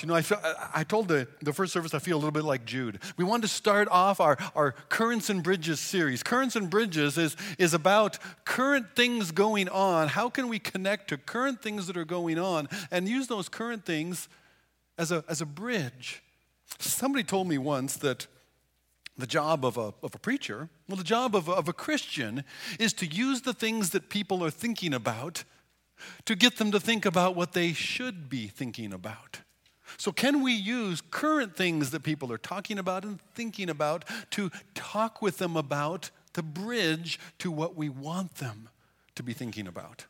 You know, I, feel, I told the, the first service I feel a little bit like Jude. We wanted to start off our, our Currents and Bridges series. Currents and Bridges is, is about current things going on. How can we connect to current things that are going on and use those current things as a, as a bridge? Somebody told me once that the job of a, of a preacher, well, the job of a, of a Christian is to use the things that people are thinking about to get them to think about what they should be thinking about. So, can we use current things that people are talking about and thinking about to talk with them about the bridge to what we want them to be thinking about?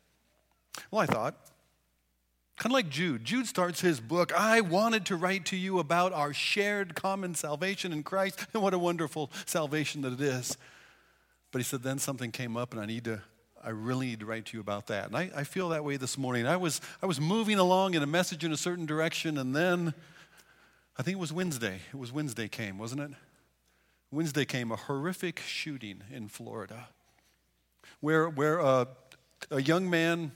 Well, I thought, kind of like Jude. Jude starts his book, I wanted to write to you about our shared common salvation in Christ, and what a wonderful salvation that it is. But he said, then something came up, and I need to I really need to write to you about that. And I, I feel that way this morning. I was, I was moving along in a message in a certain direction, and then I think it was Wednesday. It was Wednesday came, wasn't it? Wednesday came a horrific shooting in Florida where, where a, a young man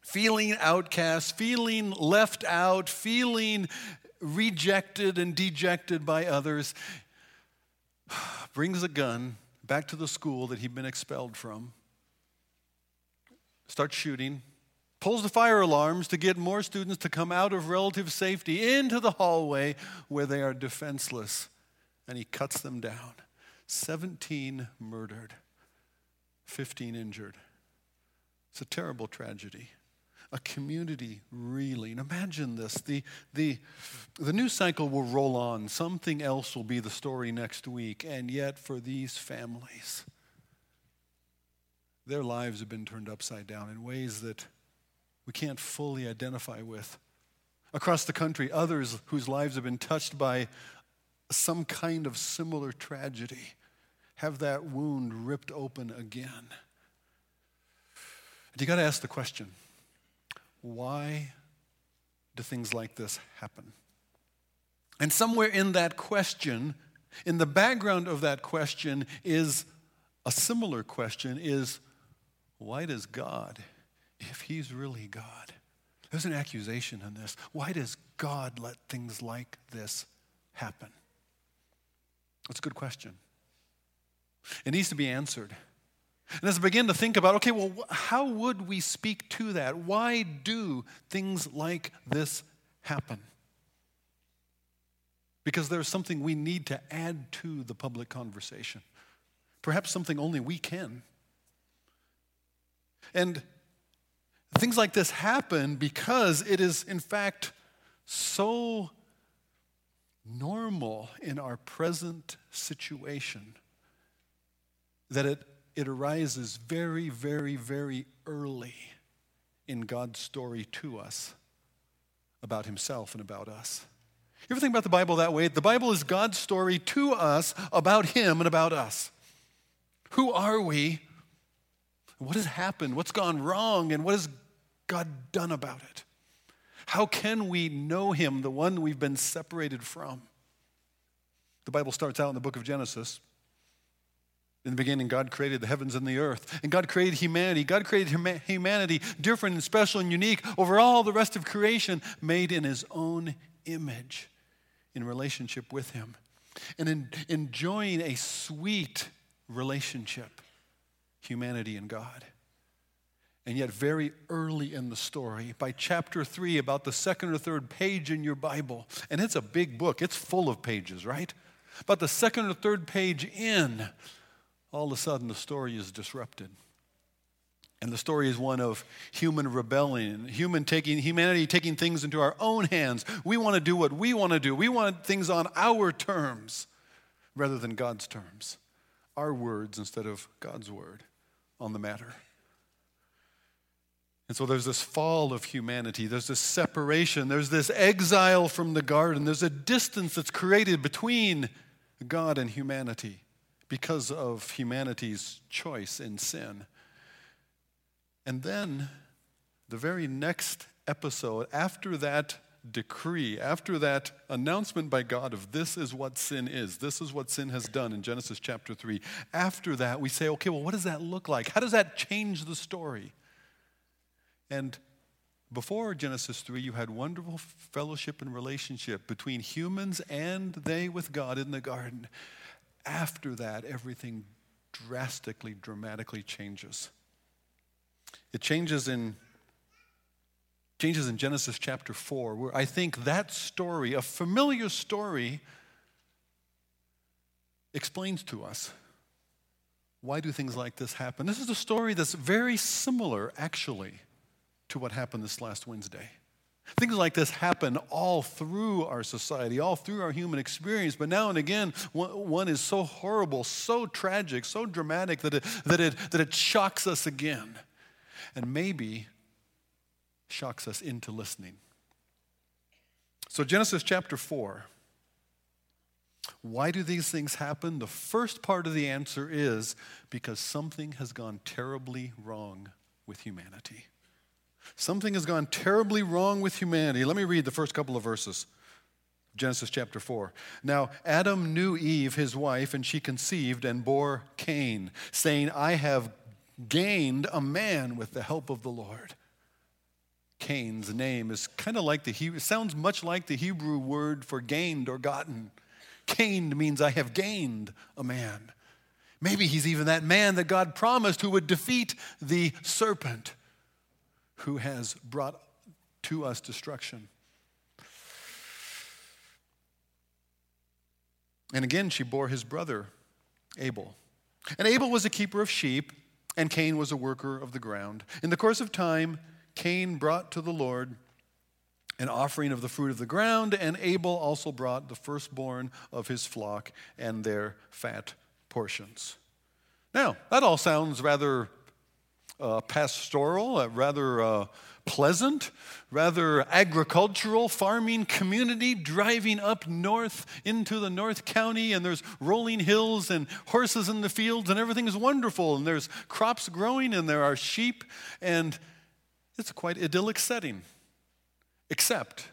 feeling outcast, feeling left out, feeling rejected and dejected by others, brings a gun back to the school that he'd been expelled from starts shooting, pulls the fire alarms to get more students to come out of relative safety into the hallway where they are defenseless. And he cuts them down. 17 murdered, 15 injured. It's a terrible tragedy. A community reeling. Imagine this. The, the, the news cycle will roll on. Something else will be the story next week. And yet, for these families, their lives have been turned upside down in ways that we can't fully identify with. Across the country, others whose lives have been touched by some kind of similar tragedy have that wound ripped open again. And you got to ask the question why do things like this happen? And somewhere in that question, in the background of that question, is a similar question is why does God, if He's really God, there's an accusation in this. Why does God let things like this happen? That's a good question. It needs to be answered. And as I begin to think about, okay, well, how would we speak to that? Why do things like this happen? Because there's something we need to add to the public conversation. Perhaps something only we can. And things like this happen because it is, in fact, so normal in our present situation that it, it arises very, very, very early in God's story to us about Himself and about us. You ever think about the Bible that way? The Bible is God's story to us about Him and about us. Who are we? What has happened? What's gone wrong? And what has God done about it? How can we know Him, the one we've been separated from? The Bible starts out in the book of Genesis. In the beginning, God created the heavens and the earth. And God created humanity. God created humanity different and special and unique over all the rest of creation, made in His own image in relationship with Him. And in enjoying a sweet relationship humanity and God. And yet, very early in the story, by chapter three, about the second or third page in your Bible, and it's a big book, it's full of pages, right? About the second or third page in, all of a sudden the story is disrupted. And the story is one of human rebellion, human taking, humanity taking things into our own hands. We want to do what we want to do. We want things on our terms rather than God's terms, our words instead of God's word on the matter. And so there's this fall of humanity, there's this separation, there's this exile from the garden, there's a distance that's created between God and humanity because of humanity's choice in sin. And then the very next episode, after that decree, after that announcement by God of this is what sin is, this is what sin has done in Genesis chapter 3, after that we say, okay, well, what does that look like? How does that change the story? And Before Genesis 3, you had wonderful fellowship and relationship between humans and they with God in the garden. After that, everything drastically, dramatically changes. It changes in changes in Genesis chapter 4, where I think that story, a familiar story, explains to us why do things like this happen. This is a story that's very similar, actually, to what happened this last Wednesday. Things like this happen all through our society, all through our human experience, but now and again, one is so horrible, so tragic, so dramatic that it, that it, that it shocks us again. And maybe shocks us into listening. So, Genesis chapter 4. Why do these things happen? The first part of the answer is because something has gone terribly wrong with humanity. Something has gone terribly wrong with humanity. Let me read the first couple of verses. Genesis chapter 4. Now, Adam knew Eve, his wife, and she conceived and bore Cain, saying, I have gained a man with the help of the Lord. Cain's name is kind of like the Hebrew, sounds much like the Hebrew word for gained or gotten. Cain means I have gained a man. Maybe he's even that man that God promised who would defeat the serpent who has brought to us destruction. And again, she bore his brother, Abel. And Abel was a keeper of sheep, and Cain was a worker of the ground. In the course of time, Cain brought to the Lord an offering of the fruit of the ground, and Abel also brought the firstborn of his flock and their fat portions. Now, that all sounds rather uh, pastoral, uh, rather uh, pleasant, rather agricultural farming community driving up north into the North County, and there's rolling hills and horses in the fields, and everything is wonderful, and there's crops growing, and there are sheep, and it's a quite idyllic setting. Except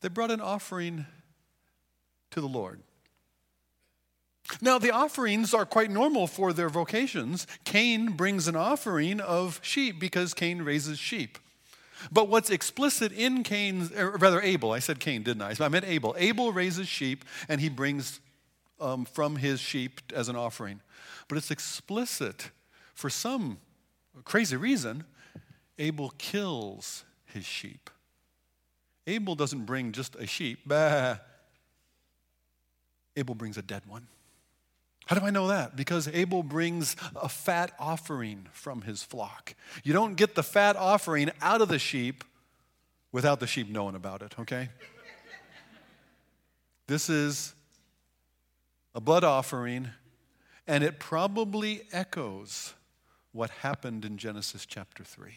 they brought an offering to the Lord. Now, the offerings are quite normal for their vocations. Cain brings an offering of sheep because Cain raises sheep. But what's explicit in Cain's, or rather Abel, I said Cain, didn't I? I meant Abel. Abel raises sheep and he brings um, from his sheep as an offering. But it's explicit for some crazy reason. Abel kills his sheep. Abel doesn't bring just a sheep, bah. Abel brings a dead one. How do I know that? Because Abel brings a fat offering from his flock. You don't get the fat offering out of the sheep without the sheep knowing about it, okay? this is a blood offering, and it probably echoes what happened in Genesis chapter 3.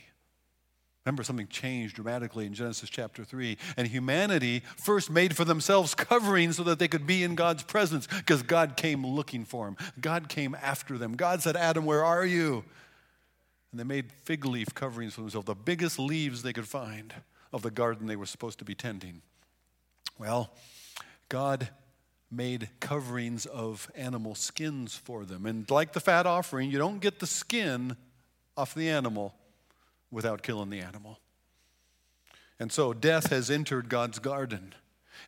Remember, something changed dramatically in Genesis chapter 3. And humanity first made for themselves coverings so that they could be in God's presence because God came looking for them. God came after them. God said, Adam, where are you? And they made fig leaf coverings for themselves, the biggest leaves they could find of the garden they were supposed to be tending. Well, God made coverings of animal skins for them. And like the fat offering, you don't get the skin off the animal without killing the animal. And so death has entered God's garden.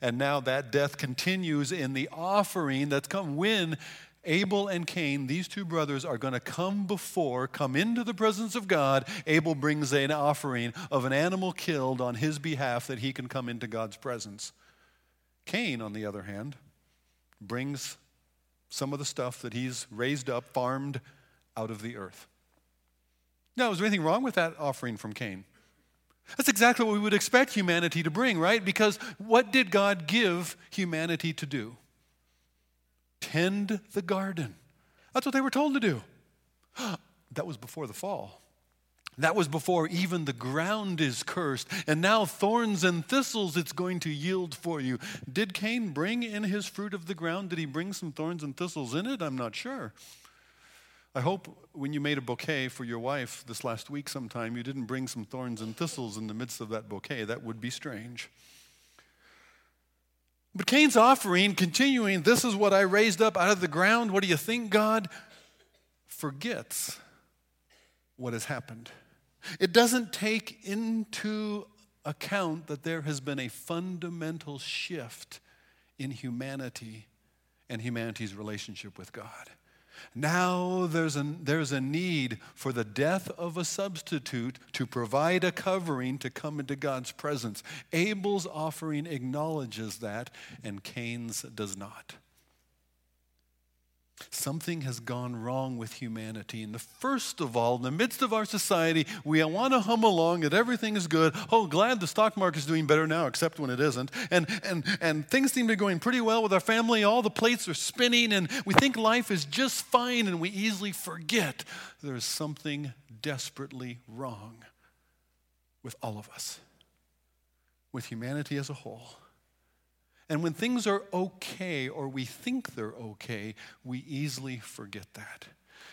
And now that death continues in the offering that's come when Abel and Cain, these two brothers, are going to come before, come into the presence of God. Abel brings an offering of an animal killed on his behalf that he can come into God's presence. Cain, on the other hand, brings some of the stuff that he's raised up, farmed out of the earth. Now, is there anything wrong with that offering from Cain? That's exactly what we would expect humanity to bring, right? Because what did God give humanity to do? Tend the garden. That's what they were told to do. That was before the fall. That was before even the ground is cursed, and now thorns and thistles it's going to yield for you. Did Cain bring in his fruit of the ground? Did he bring some thorns and thistles in it? I'm not sure. I hope when you made a bouquet for your wife this last week sometime, you didn't bring some thorns and thistles in the midst of that bouquet. That would be strange. But Cain's offering, continuing, this is what I raised up out of the ground. What do you think, God? Forgets what has happened. It doesn't take into account that there has been a fundamental shift in humanity and humanity's relationship with God. Now there's a, there's a need for the death of a substitute to provide a covering to come into God's presence. Abel's offering acknowledges that, and Cain's does not. Something has gone wrong with humanity. And the first of all, in the midst of our society, we want to hum along that everything is good. Oh, glad the stock market is doing better now, except when it isn't. And, and, and things seem to be going pretty well with our family. All the plates are spinning, and we think life is just fine, and we easily forget there's something desperately wrong with all of us, with humanity as a whole. And when things are okay or we think they're okay, we easily forget that.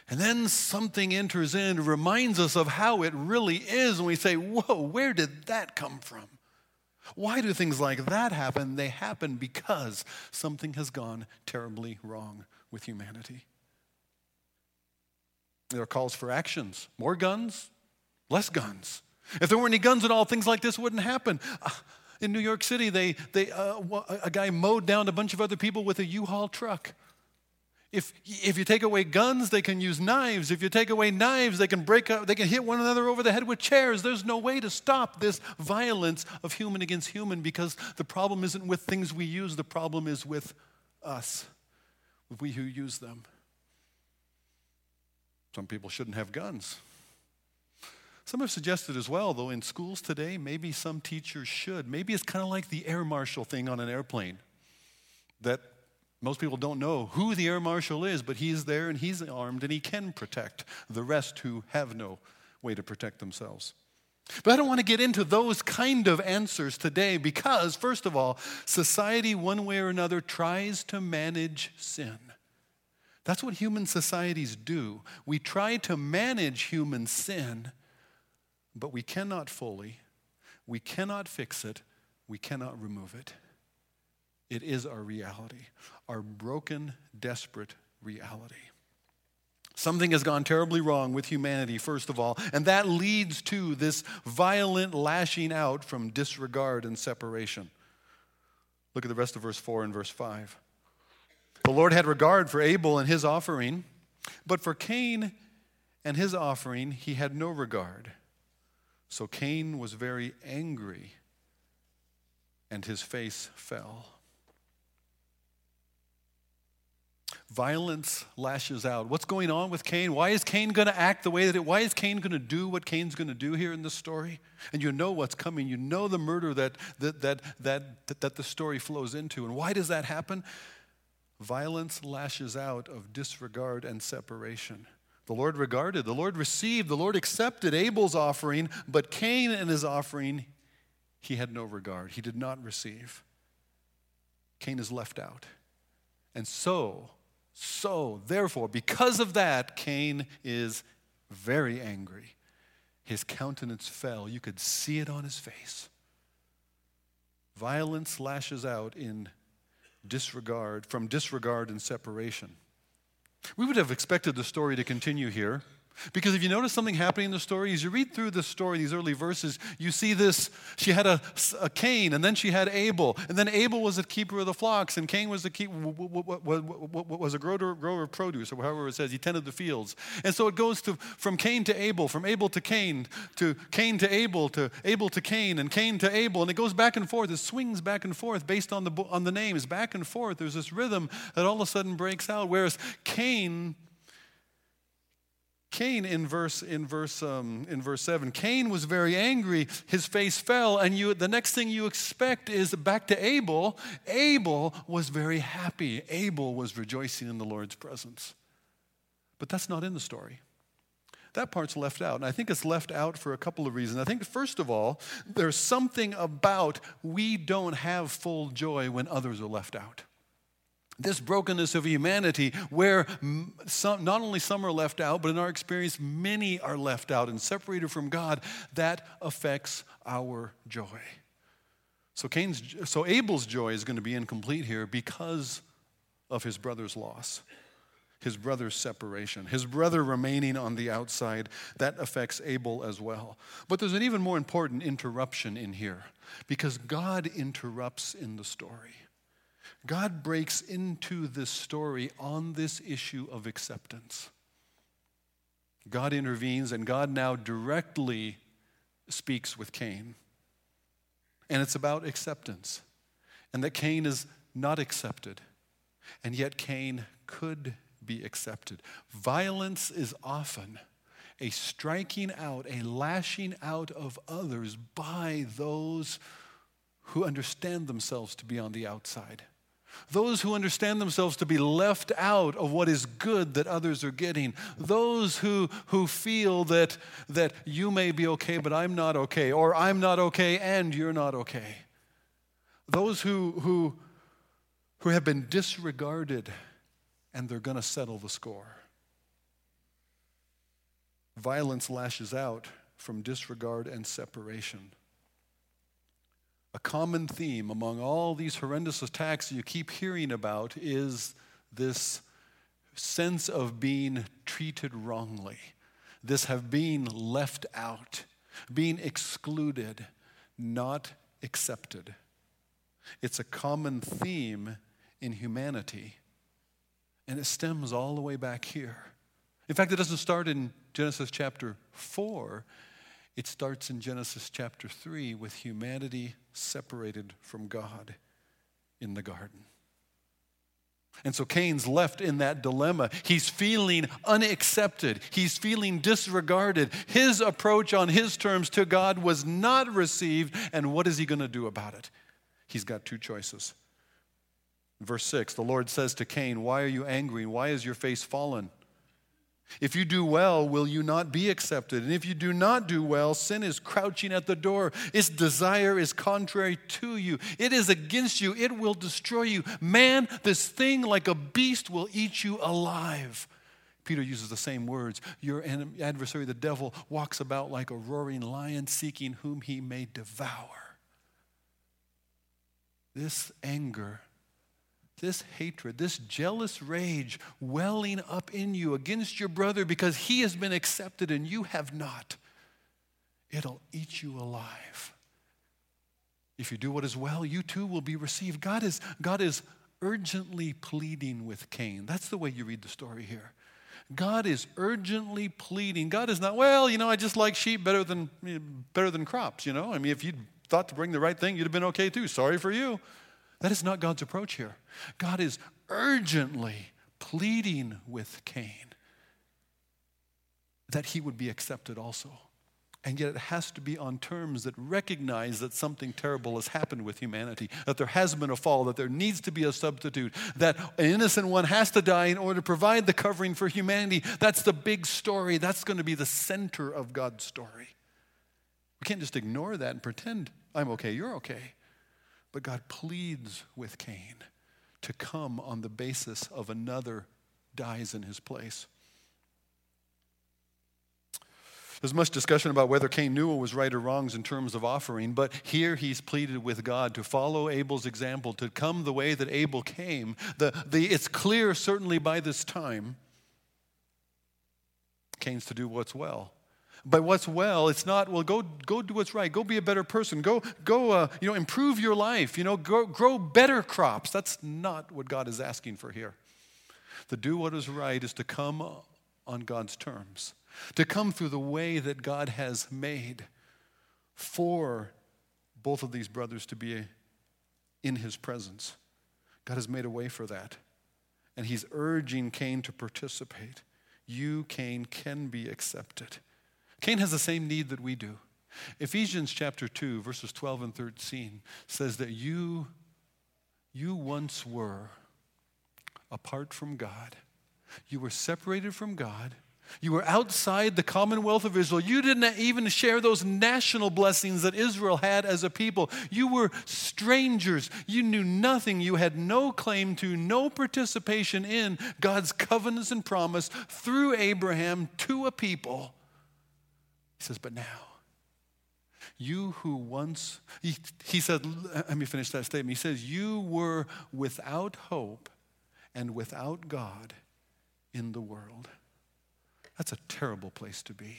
And then something enters in, reminds us of how it really is, and we say, Whoa, where did that come from? Why do things like that happen? They happen because something has gone terribly wrong with humanity. There are calls for actions more guns, less guns. If there weren't any guns at all, things like this wouldn't happen. Ah, In New York City, they, they, uh, a guy mowed down a bunch of other people with a U-Haul truck. If, if you take away guns, they can use knives. If you take away knives, they can break up, they can hit one another over the head with chairs. There's no way to stop this violence of human against human because the problem isn't with things we use, the problem is with us, with we who use them. Some people shouldn't have guns. Some have suggested as well, though, in schools today, maybe some teachers should. Maybe it's kind of like the air marshal thing on an airplane that most people don't know who the air marshal is, but he's there and he's armed and he can protect the rest who have no way to protect themselves. But I don't want to get into those kind of answers today because, first of all, society, one way or another, tries to manage sin. That's what human societies do. We try to manage human sin but we cannot fully, we cannot fix it, we cannot remove it. It is our reality, our broken, desperate reality. Something has gone terribly wrong with humanity, first of all, and that leads to this violent lashing out from disregard and separation. Look at the rest of verse 4 and verse 5. The Lord had regard for Abel and his offering, but for Cain and his offering he had no regard. So Cain was very angry, and his face fell. Violence lashes out. What's going on with Cain? Why is Cain going to act the way that it? Why is Cain going to do what Cain's going to do here in this story? And you know what's coming. You know the murder that that that that that, that the story flows into. And why does that happen? Violence lashes out of disregard and separation. The Lord regarded, the Lord received, the Lord accepted Abel's offering, but Cain and his offering, he had no regard. He did not receive. Cain is left out. And so, so, therefore, because of that, Cain is very angry. His countenance fell. You could see it on his face. Violence lashes out in disregard, from disregard and separation. We would have expected the story to continue here. Because if you notice something happening in the story, as you read through the story, these early verses, you see this. She had a, a Cain, and then she had Abel. And then Abel was the keeper of the flocks, and Cain was the keep, was a grower, grower of produce, or however it says. He tended the fields. And so it goes to, from Cain to Abel, from Abel to Cain, to Cain to Abel, to Abel to Cain, and Cain to Abel. And it goes back and forth. It swings back and forth based on the, on the names, back and forth. There's this rhythm that all of a sudden breaks out. Whereas Cain Cain in verse in verse um, in verse seven. Cain was very angry. His face fell, and you. The next thing you expect is back to Abel. Abel was very happy. Abel was rejoicing in the Lord's presence. But that's not in the story. That part's left out, and I think it's left out for a couple of reasons. I think first of all, there's something about we don't have full joy when others are left out this brokenness of humanity where some, not only some are left out, but in our experience, many are left out and separated from God, that affects our joy. So, Cain's, so Abel's joy is going to be incomplete here because of his brother's loss. his brother's separation, his brother remaining on the outside, that affects Abel as well. But there's an even more important interruption in here because God interrupts in the story. God breaks into this story on this issue of acceptance. God intervenes, and God now directly speaks with Cain. And it's about acceptance, and that Cain is not accepted, and yet Cain could be accepted. Violence is often a striking out, a lashing out of others by those who understand themselves to be on the outside. Those who understand themselves to be left out of what is good that others are getting. Those who, who feel that, that you may be okay, but I'm not okay, or I'm not okay and you're not okay. Those who, who, who have been disregarded and they're going to settle the score. Violence lashes out from disregard and separation. A common theme among all these horrendous attacks you keep hearing about is this sense of being treated wrongly, this have been left out, being excluded, not accepted. It's a common theme in humanity and it stems all the way back here. In fact, it doesn't start in Genesis chapter 4, it starts in Genesis chapter 3 with humanity separated from God in the garden. And so Cain's left in that dilemma. He's feeling unaccepted. He's feeling disregarded. His approach on his terms to God was not received. And what is he going to do about it? He's got two choices. Verse 6 The Lord says to Cain, Why are you angry? Why is your face fallen? If you do well, will you not be accepted? And if you do not do well, sin is crouching at the door. Its desire is contrary to you. It is against you. It will destroy you. Man, this thing like a beast will eat you alive. Peter uses the same words. Your adversary, the devil, walks about like a roaring lion, seeking whom he may devour. This anger this hatred, this jealous rage welling up in you against your brother because he has been accepted and you have not, it'll eat you alive. If you do what is well, you too will be received. God is, God is urgently pleading with Cain. That's the way you read the story here. God is urgently pleading. God is not, well, you know, I just like sheep better than, better than crops, you know? I mean, if you'd thought to bring the right thing, you'd have been okay too. Sorry for you. That is not God's approach here. God is urgently pleading with Cain that he would be accepted also. And yet it has to be on terms that recognize that something terrible has happened with humanity, that there has been a fall, that there needs to be a substitute, that an innocent one has to die in order to provide the covering for humanity. That's the big story. That's going to be the center of God's story. We can't just ignore that and pretend I'm okay, you're okay. But God pleads with Cain to come on the basis of another dies in his place. There's much discussion about whether Cain knew what was right or wrongs in terms of offering, but here he's pleaded with God to follow Abel's example, to come the way that Abel came. The, the, it's clear, certainly by this time, Cain's to do what's well. But what's well, it's not, well, go, go do what's right. Go be a better person. Go, go uh, you know, improve your life. You know, grow, grow better crops. That's not what God is asking for here. To do what is right is to come on God's terms, to come through the way that God has made for both of these brothers to be in his presence. God has made a way for that. And he's urging Cain to participate. You, Cain, can be accepted. Cain has the same need that we do. Ephesians chapter 2, verses 12 and 13 says that you, you once were apart from God. You were separated from God. You were outside the commonwealth of Israel. You didn't even share those national blessings that Israel had as a people. You were strangers. You knew nothing. You had no claim to, no participation in God's covenants and promise through Abraham to a people he says, But now, you who once, he, he said, let me finish that statement. He says, You were without hope and without God in the world. That's a terrible place to be.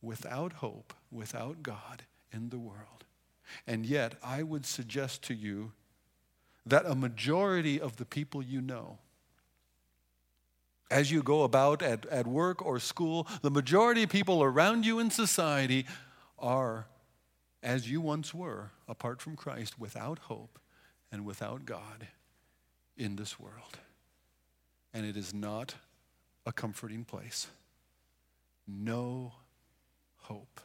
Without hope, without God in the world. And yet, I would suggest to you that a majority of the people you know, as you go about at, at work or school, the majority of people around you in society are as you once were, apart from Christ, without hope and without God in this world. And it is not a comforting place. No hope.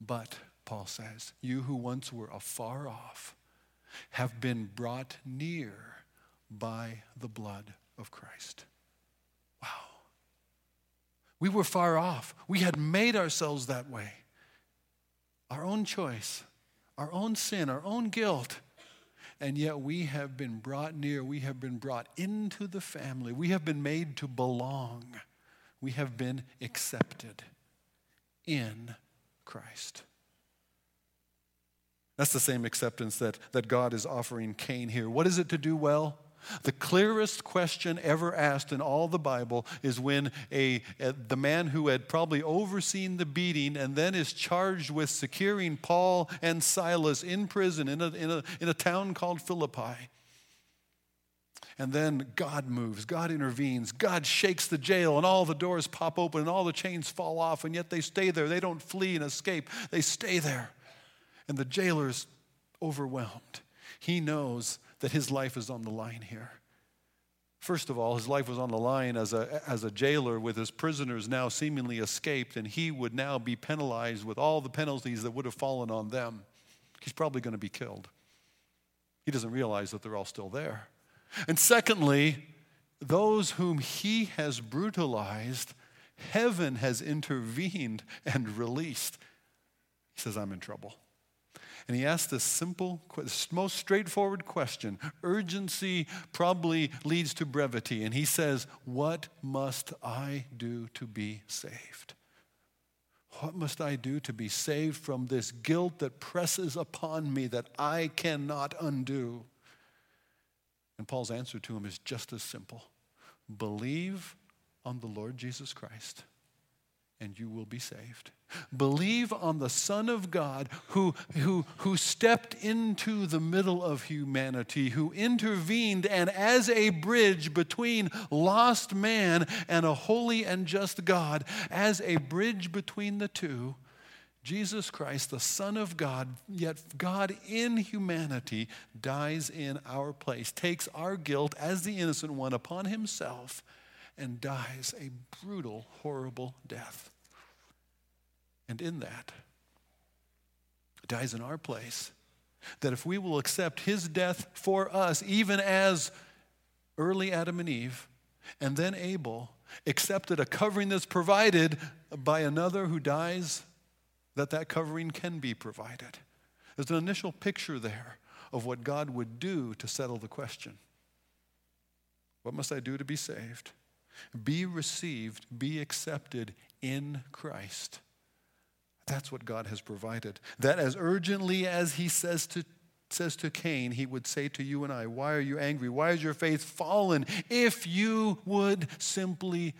But, Paul says, you who once were afar off have been brought near by the blood of Christ. Wow. We were far off. We had made ourselves that way. Our own choice, our own sin, our own guilt. And yet we have been brought near. We have been brought into the family. We have been made to belong. We have been accepted in Christ. That's the same acceptance that, that God is offering Cain here. What is it to do well? The clearest question ever asked in all the Bible is when a, a, the man who had probably overseen the beating and then is charged with securing Paul and Silas in prison in a, in a, in a town called Philippi. And then God moves, God intervenes, God shakes the jail, and all the doors pop open, and all the chains fall off, and yet they stay there. They don't flee and escape, they stay there. And the jailer's overwhelmed. He knows that his life is on the line here. First of all, his life was on the line as a, as a jailer with his prisoners now seemingly escaped, and he would now be penalized with all the penalties that would have fallen on them. He's probably going to be killed. He doesn't realize that they're all still there. And secondly, those whom he has brutalized, heaven has intervened and released. He says, I'm in trouble. And he asked this simple, most straightforward question. Urgency probably leads to brevity. And he says, What must I do to be saved? What must I do to be saved from this guilt that presses upon me that I cannot undo? And Paul's answer to him is just as simple believe on the Lord Jesus Christ and you will be saved. Believe on the Son of God who, who, who stepped into the middle of humanity, who intervened, and as a bridge between lost man and a holy and just God, as a bridge between the two, Jesus Christ, the Son of God, yet God in humanity, dies in our place, takes our guilt as the innocent one upon himself and dies a brutal, horrible death. And in that, dies in our place. That if we will accept his death for us, even as early Adam and Eve, and then Abel accepted a covering that's provided by another who dies, that that covering can be provided. There's an initial picture there of what God would do to settle the question. What must I do to be saved? Be received, be accepted in Christ. That's what God has provided. That as urgently as he says to says to Cain, he would say to you and I, Why are you angry? Why is your faith fallen? If you would simply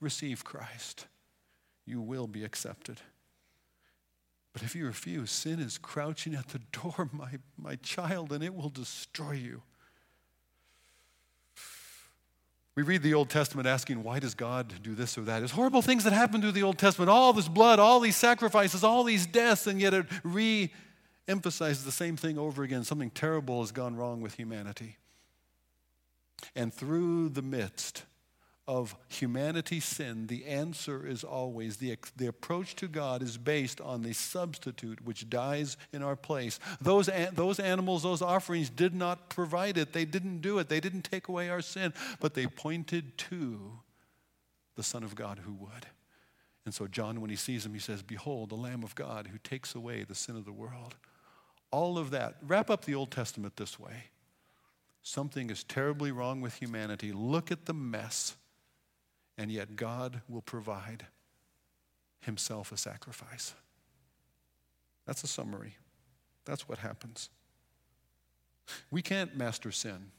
receive Christ, you will be accepted. But if you refuse, sin is crouching at the door, my, my child, and it will destroy you. We read the Old Testament asking, why does God do this or that? There's horrible things that happen through the Old Testament all this blood, all these sacrifices, all these deaths, and yet it re emphasizes the same thing over again. Something terrible has gone wrong with humanity. And through the midst of humanity's sin, the answer is always the, the approach to God is based on the substitute which dies in our place. Those, those animals, those offerings did not provide it, they didn't do it, they didn't take away our sin, but they pointed to the Son of God who would. And so, John, when he sees him, he says, Behold, the Lamb of God who takes away the sin of the world. All of that. Wrap up the Old Testament this way something is terribly wrong with humanity. Look at the mess and yet God will provide himself a sacrifice. That's a summary. That's what happens. We can't master sin.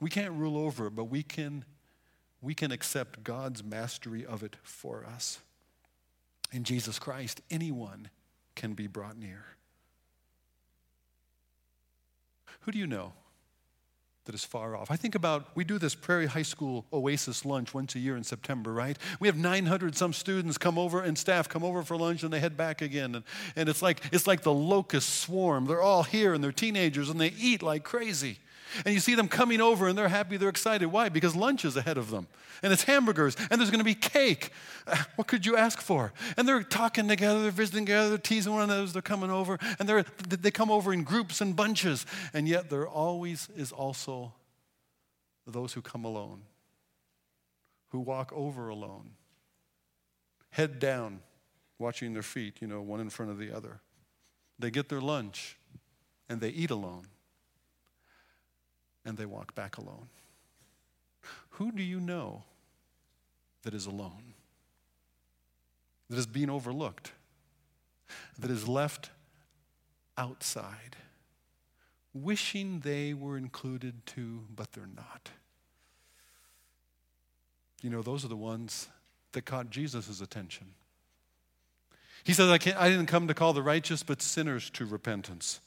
We can't rule over it, but we can we can accept God's mastery of it for us. In Jesus Christ, anyone can be brought near. Who do you know that is far off? I think about, we do this Prairie High School Oasis lunch once a year in September, right? We have 900 some students come over and staff come over for lunch and they head back again. And, and it's, like, it's like the locust swarm. They're all here and they're teenagers and they eat like crazy. And you see them coming over and they're happy, they're excited. Why? Because lunch is ahead of them. And it's hamburgers and there's going to be cake. What could you ask for? And they're talking together, they're visiting together, they're teasing one another they're coming over. And they're, they come over in groups and bunches. And yet there always is also those who come alone, who walk over alone, head down, watching their feet, you know, one in front of the other. They get their lunch and they eat alone and they walk back alone. Who do you know that is alone? That is being overlooked? That is left outside? Wishing they were included too, but they're not. You know, those are the ones that caught Jesus' attention. He says, I, I didn't come to call the righteous, but sinners to repentance.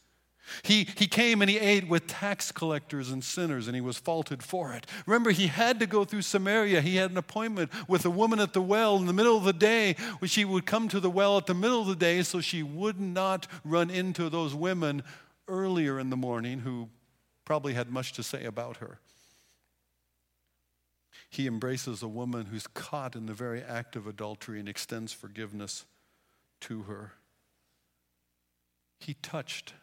He, he came and he ate with tax collectors and sinners, and he was faulted for it. Remember, he had to go through Samaria. He had an appointment with a woman at the well in the middle of the day, she would come to the well at the middle of the day so she would not run into those women earlier in the morning who probably had much to say about her. He embraces a woman who's caught in the very act of adultery and extends forgiveness to her. He touched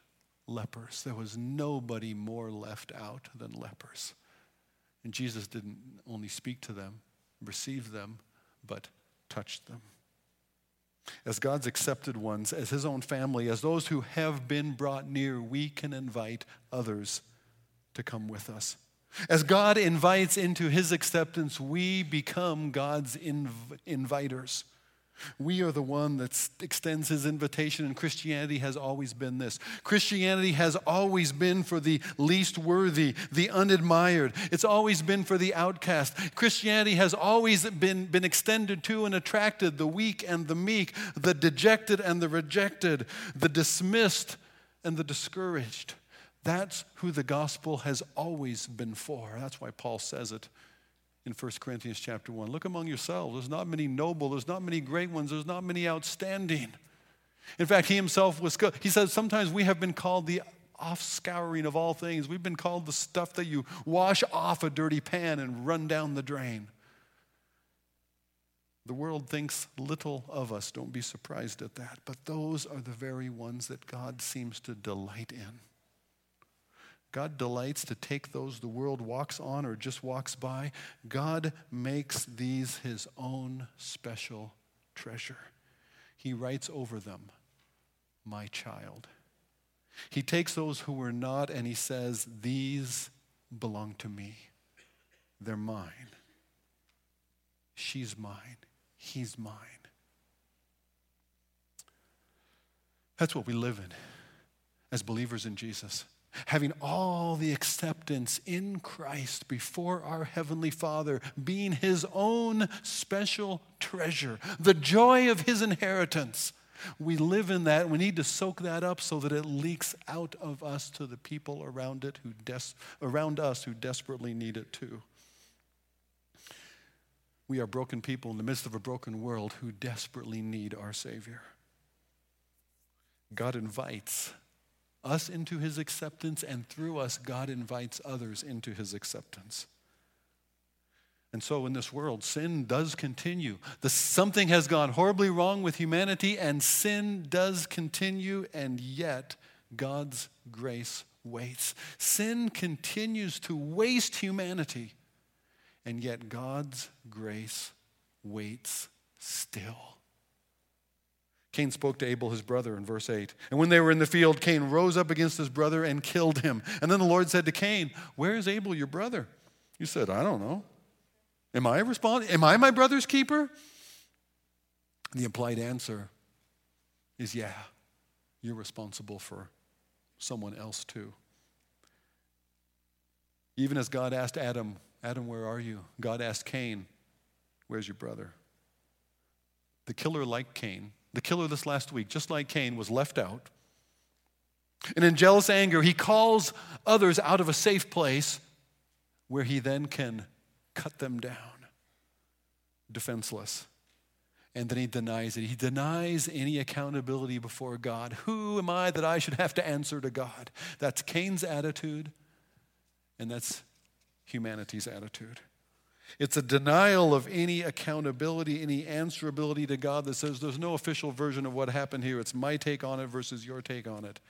lepers. There was nobody more left out than lepers. And Jesus didn't only speak to them, receive them, but touched them. As God's accepted ones, as His own family, as those who have been brought near, we can invite others to come with us. As God invites into His acceptance, we become God's inv- inviters. We are the one that extends his invitation, and Christianity has always been this. Christianity has always been for the least worthy, the unadmired. It's always been for the outcast. Christianity has always been, been extended to and attracted the weak and the meek, the dejected and the rejected, the dismissed and the discouraged. That's who the gospel has always been for. That's why Paul says it in 1 Corinthians chapter 1. Look among yourselves. There's not many noble, there's not many great ones, there's not many outstanding. In fact, he himself was, he says, sometimes we have been called the off scouring of all things. We've been called the stuff that you wash off a dirty pan and run down the drain. The world thinks little of us. Don't be surprised at that. But those are the very ones that God seems to delight in. God delights to take those the world walks on or just walks by. God makes these his own special treasure. He writes over them, My child. He takes those who were not and he says, These belong to me. They're mine. She's mine. He's mine. That's what we live in as believers in Jesus having all the acceptance in Christ before our Heavenly Father, being His own special treasure, the joy of His inheritance. We live in that. We need to soak that up so that it leaks out of us to the people around it who des- around us who desperately need it too. We are broken people in the midst of a broken world who desperately need our Savior. God invites us into his acceptance, and through us, God invites others into his acceptance. And so, in this world, sin does continue. The, something has gone horribly wrong with humanity, and sin does continue, and yet God's grace waits. Sin continues to waste humanity, and yet God's grace waits still. Cain spoke to Abel, his brother, in verse 8. And when they were in the field, Cain rose up against his brother and killed him. And then the Lord said to Cain, Where is Abel, your brother? You said, I don't know. Am I responding? Am I my brother's keeper? The implied answer is, Yeah, you're responsible for someone else too. Even as God asked Adam, Adam, where are you? God asked Cain, Where's your brother? The killer, like Cain, the killer this last week, just like Cain, was left out. And in jealous anger, he calls others out of a safe place where he then can cut them down, defenseless. And then he denies it. He denies any accountability before God. Who am I that I should have to answer to God? That's Cain's attitude, and that's humanity's attitude. It's a denial of any accountability, any answerability to God that says there's no official version of what happened here. It's my take on it versus your take on it.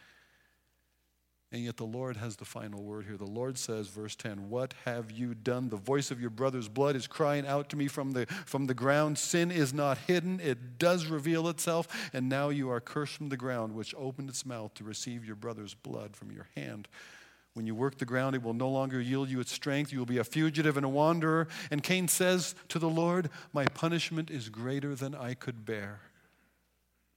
And yet the Lord has the final word here. The Lord says, verse 10, What have you done? The voice of your brother's blood is crying out to me from the, from the ground. Sin is not hidden, it does reveal itself. And now you are cursed from the ground, which opened its mouth to receive your brother's blood from your hand. When you work the ground, it will no longer yield you its strength. You will be a fugitive and a wanderer. And Cain says to the Lord, My punishment is greater than I could bear.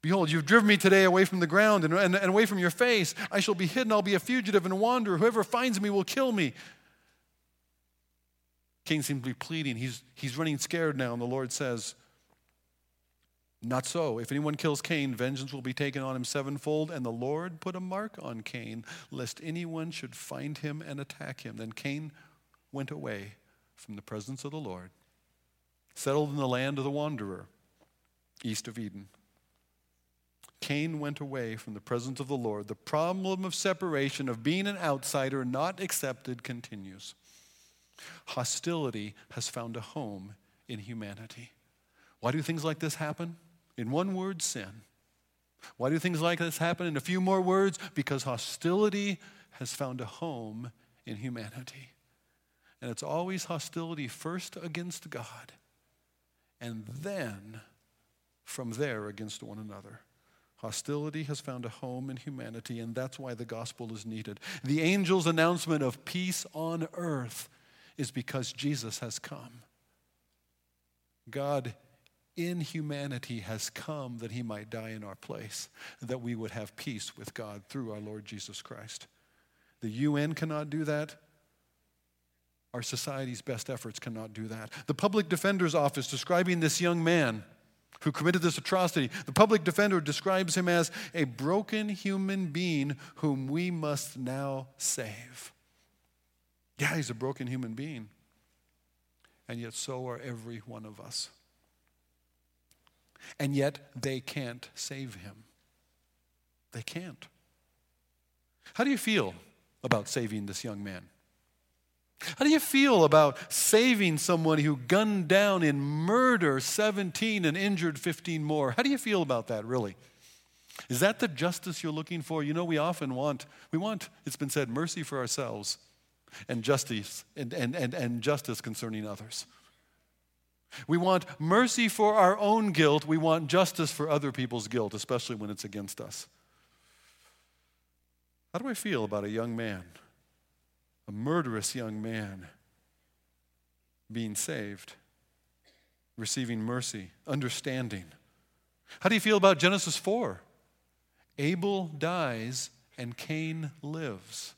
Behold, you've driven me today away from the ground and, and, and, away from your face. I shall be hidden. I'll be a fugitive and a wanderer. Whoever finds me will kill me. Cain seems to be pleading. He's, he's running scared now, and the Lord says, Not so. If anyone kills Cain, vengeance will be taken on him sevenfold. And the Lord put a mark on Cain, lest anyone should find him and attack him. Then Cain went away from the presence of the Lord, settled in the land of the wanderer, east of Eden. Cain went away from the presence of the Lord. The problem of separation, of being an outsider, not accepted, continues. Hostility has found a home in humanity. Why do things like this happen? In one word, sin. Why do things like this happen? In a few more words, because hostility has found a home in humanity. And it's always hostility first against God, and then from there against one another. Hostility has found a home in humanity, and that's why the gospel is needed. The angel's announcement of peace on earth is because Jesus has come. God in humanity has come that he might die in our place, that we would have peace with God through our Lord Jesus Christ. The UN cannot do that. Our society's best efforts cannot do that. The public defender's office describing this young man who committed this atrocity. The public defender describes him as a broken human being whom we must now save. Yeah, he's a broken human being. And yet, so are every one of us. And yet, they can't save him. They can't. How do you feel about saving this young man? How do you feel about saving someone who gunned down in murder 17 and injured 15 more? How do you feel about that, really? Is that the justice you're looking for? You know, we often want, we want, it's been said, mercy for ourselves and justice and, and, and, and justice concerning others. We want mercy for our own guilt. We want justice for other people's guilt, especially when it's against us. How do I feel about a young man a murderous young man being saved, receiving mercy, understanding. How do you feel about Genesis 4? Abel dies and Cain lives.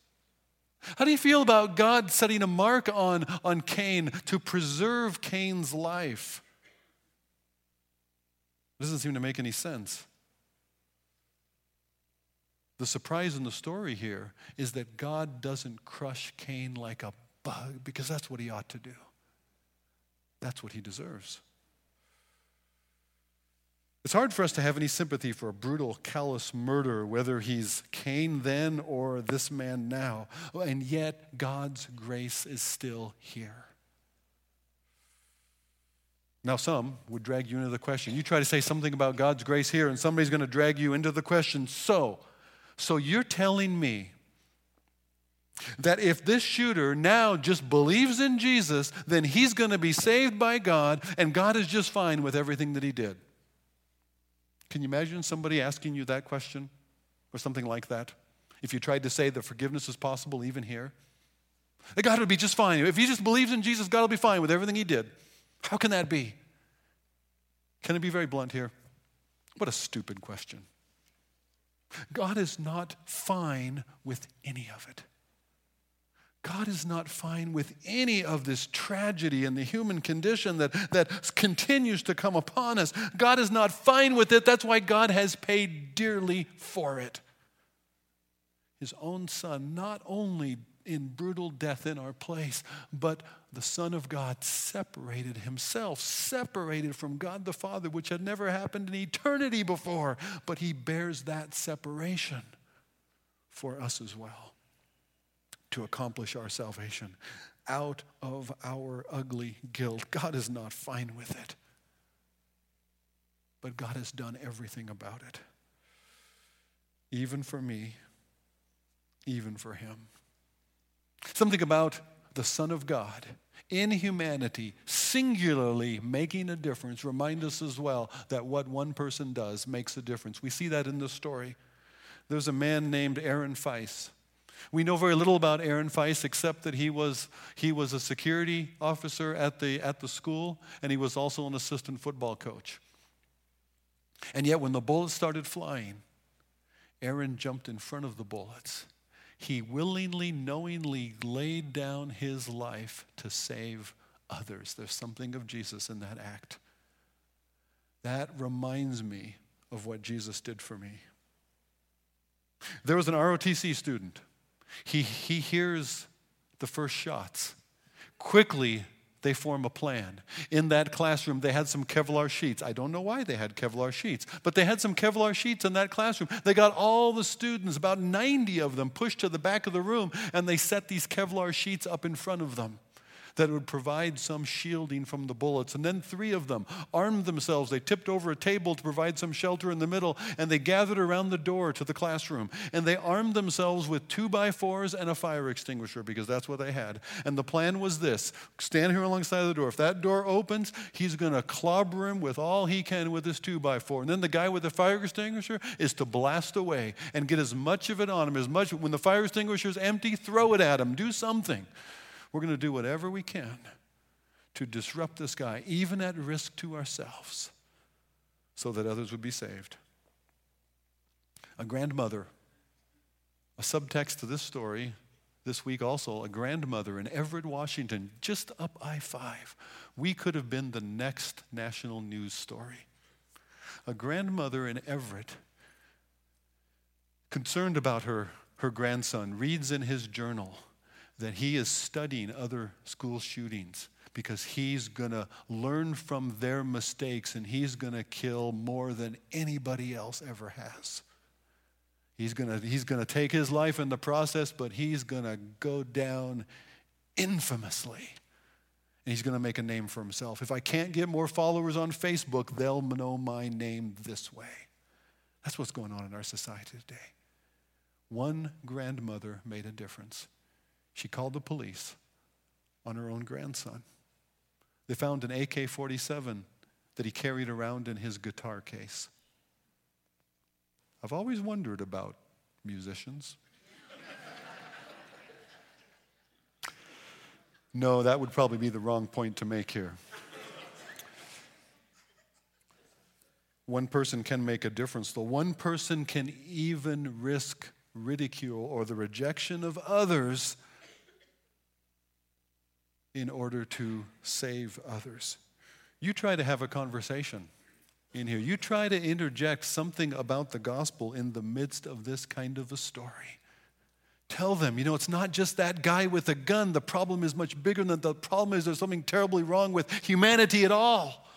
How do you feel about God setting a mark on, on Cain to preserve Cain's life? It doesn't seem to make any sense. The surprise in the story here is that God doesn't crush Cain like a bug because that's what he ought to do. That's what he deserves. It's hard for us to have any sympathy for a brutal, callous murderer, whether he's Cain then or this man now. And yet, God's grace is still here. Now, some would drag you into the question. You try to say something about God's grace here, and somebody's going to drag you into the question. So, so you're telling me that if this shooter now just believes in Jesus, then he's going to be saved by God, and God is just fine with everything that he did. Can you imagine somebody asking you that question or something like that? If you tried to say that forgiveness is possible even here? That God would be just fine. If he just believes in Jesus, God will be fine with everything he did. How can that be? Can I be very blunt here? What a stupid question. God is not fine with any of it. God is not fine with any of this tragedy and the human condition that, that continues to come upon us. God is not fine with it. That's why God has paid dearly for it. His own Son not only in brutal death in our place, but the Son of God separated himself, separated from God the Father, which had never happened in eternity before, but he bears that separation for us as well to accomplish our salvation out of our ugly guilt. God is not fine with it, but God has done everything about it, even for me, even for him. Something about the Son of God in humanity, singularly making a difference, remind us as well that what one person does makes a difference. We see that in the story. There's a man named Aaron Feis. We know very little about Aaron Feis except that he was, he was a security officer at the, at the school and he was also an assistant football coach. And yet, when the bullets started flying, Aaron jumped in front of the bullets he willingly, knowingly laid down his life to save others. There's something of Jesus in that act. That reminds me of what Jesus did for me. There was an ROTC student. He, he hears the first shots. Quickly, they form a plan. In that classroom, they had some Kevlar sheets. I don't know why they had Kevlar sheets, but they had some Kevlar sheets in that classroom. They got all the students, about 90 of them, pushed to the back of the room, and they set these Kevlar sheets up in front of them that would provide some shielding from the bullets. And then three of them armed themselves. They tipped over a table to provide some shelter in the middle, and they gathered around the door to the classroom. And they armed themselves with two by fours and a fire extinguisher because that's what they had. And the plan was this stand here alongside the door. If that door opens, he's going to clobber him with all he can with his two by four. And then the guy with the fire extinguisher is to blast away and get as much of it on him as much. When the fire extinguisher is empty, throw it at him. Do something. We're going to do whatever we can to disrupt this guy, even at risk to ourselves, so that others would be saved. A grandmother, a subtext to this story this week also, a grandmother in Everett, Washington, just up I 5. We could have been the next national news story. A grandmother in Everett, concerned about her, her grandson, reads in his journal that he is studying other school shootings because he's going to learn from their mistakes and he's going to kill more than anybody else ever has. He's going to he's going to take his life in the process, but he's going to go down infamously. And he's going to make a name for himself. If I can't get more followers on Facebook, they'll know my name this way. That's what's going on in our society today. One grandmother made a difference. She called the police on her own grandson. They found an AK 47 that he carried around in his guitar case. I've always wondered about musicians. no, that would probably be the wrong point to make here. One person can make a difference, though. One person can even risk ridicule or the rejection of others in order to save others. You try to have a conversation in here. You try to interject something about the gospel in the midst of this kind of a story. Tell them, you know, it's not just that guy with a gun. The problem is much bigger than the problem is there's something terribly wrong with humanity at all.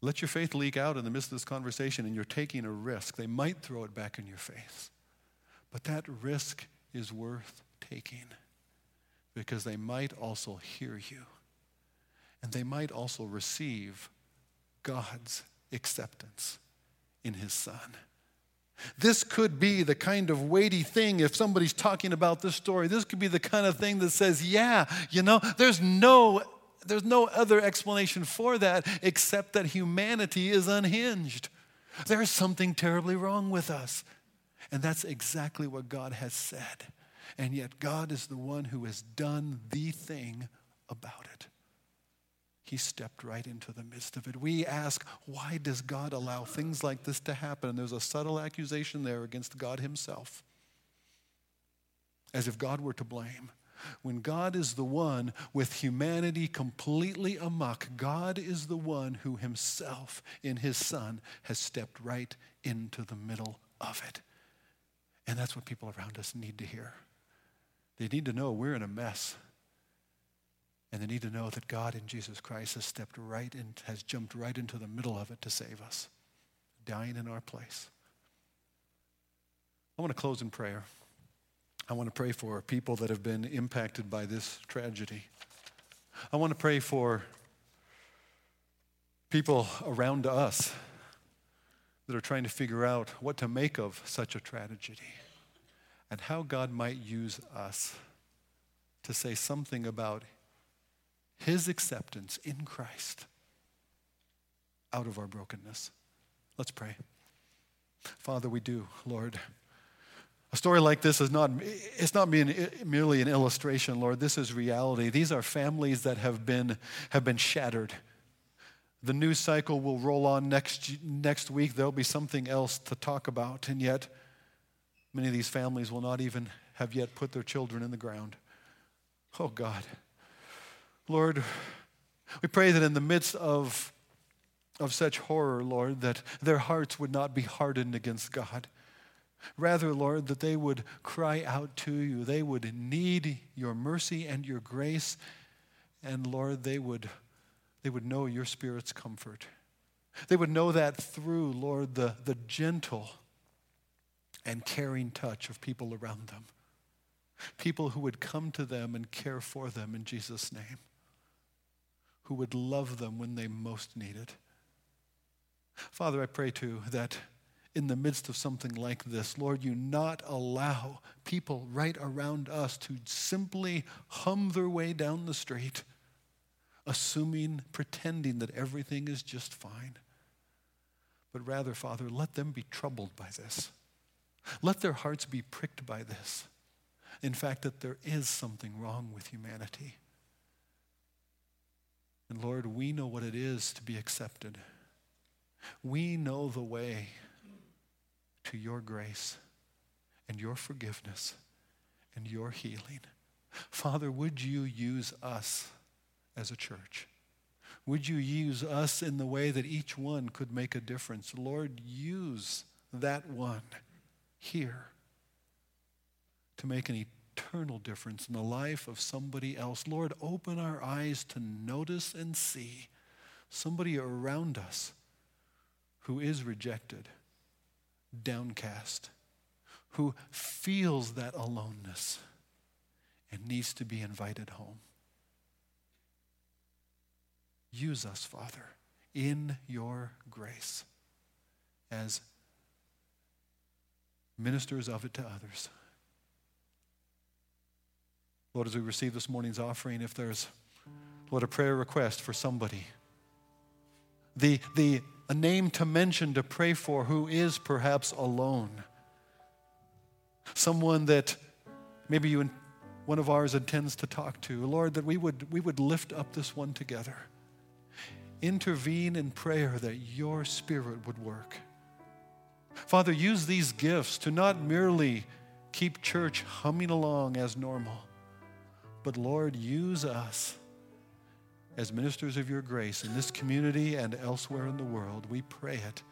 Let your faith leak out in the midst of this conversation, and you're taking a risk. They might throw it back in your face, but that risk is worth taking because they might also hear you and they might also receive God's acceptance in His Son. This could be the kind of weighty thing if somebody's talking about this story. This could be the kind of thing that says, yeah, you know, there's no there's no other explanation for that except that humanity is unhinged. There's something terribly wrong with us. And that's exactly what God has said. And yet, God is the one who has done the thing about it. He stepped right into the midst of it. We ask, why does God allow things like this to happen? And there's a subtle accusation there against God Himself. as if God were to blame. When God is the one with humanity completely amok, God is the one who himself, in his Son, has stepped right into the middle of it. And that's what people around us need to hear. They need to know we're in a mess. And they need to know that God in Jesus Christ has stepped right in, has jumped right into the middle of it to save us, dying in our place. I want to close in prayer. I want to pray for people that have been impacted by this tragedy. I want to pray for people around us that are trying to figure out what to make of such a tragedy and how God might use us to say something about His acceptance in Christ out of our brokenness. Let's pray. Father, we do, Lord. A story like this is not, it's not merely an illustration, Lord. This is reality. These are families that have been, have been shattered. The news cycle will roll on next, next week. There'll be something else to talk about. And yet, many of these families will not even have yet put their children in the ground. Oh, God. Lord, we pray that in the midst of, of such horror, Lord, that their hearts would not be hardened against God Rather, Lord, that they would cry out to you. They would need your mercy and your grace. And Lord, they would, they would know your Spirit's comfort. They would know that through, Lord, the, the gentle and caring touch of people around them. People who would come to them and care for them in Jesus' name. Who would love them when they most need it. Father, I pray too that in the midst of something like this. Lord, you not allow people right around us to simply hum their way down the street, assuming, pretending that everything is just fine. But rather, Father, let them be troubled by this. Let their hearts be pricked by this. In fact, that there is something wrong with humanity. And Lord, we know what it is to be accepted. We know the way to your grace and your forgiveness and your healing. Father, would you use us as a church? Would you use us in the way that each one could make a difference? Lord, use that one here to make an eternal difference in the life of somebody else. Lord, open our eyes to notice and see somebody around us who is rejected downcast, who feels that aloneness and needs to be invited home. Use us, Father, in your grace as ministers of it to others. Lord, as we receive this morning's offering, if there's, Lord, a prayer request for somebody, the, the a name to mention to pray for who is perhaps alone. Someone that maybe you one of ours intends to talk to. Lord, that we would, we would lift up this one together. Intervene in prayer that your spirit would work. Father, use these gifts to not merely keep church humming along as normal, but Lord, use us as ministers of your grace in this community and elsewhere in the world. We pray it.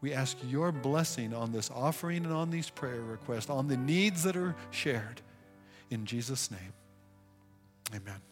We ask your blessing on this offering and on these prayer requests, on the needs that are shared. In Jesus' name, amen.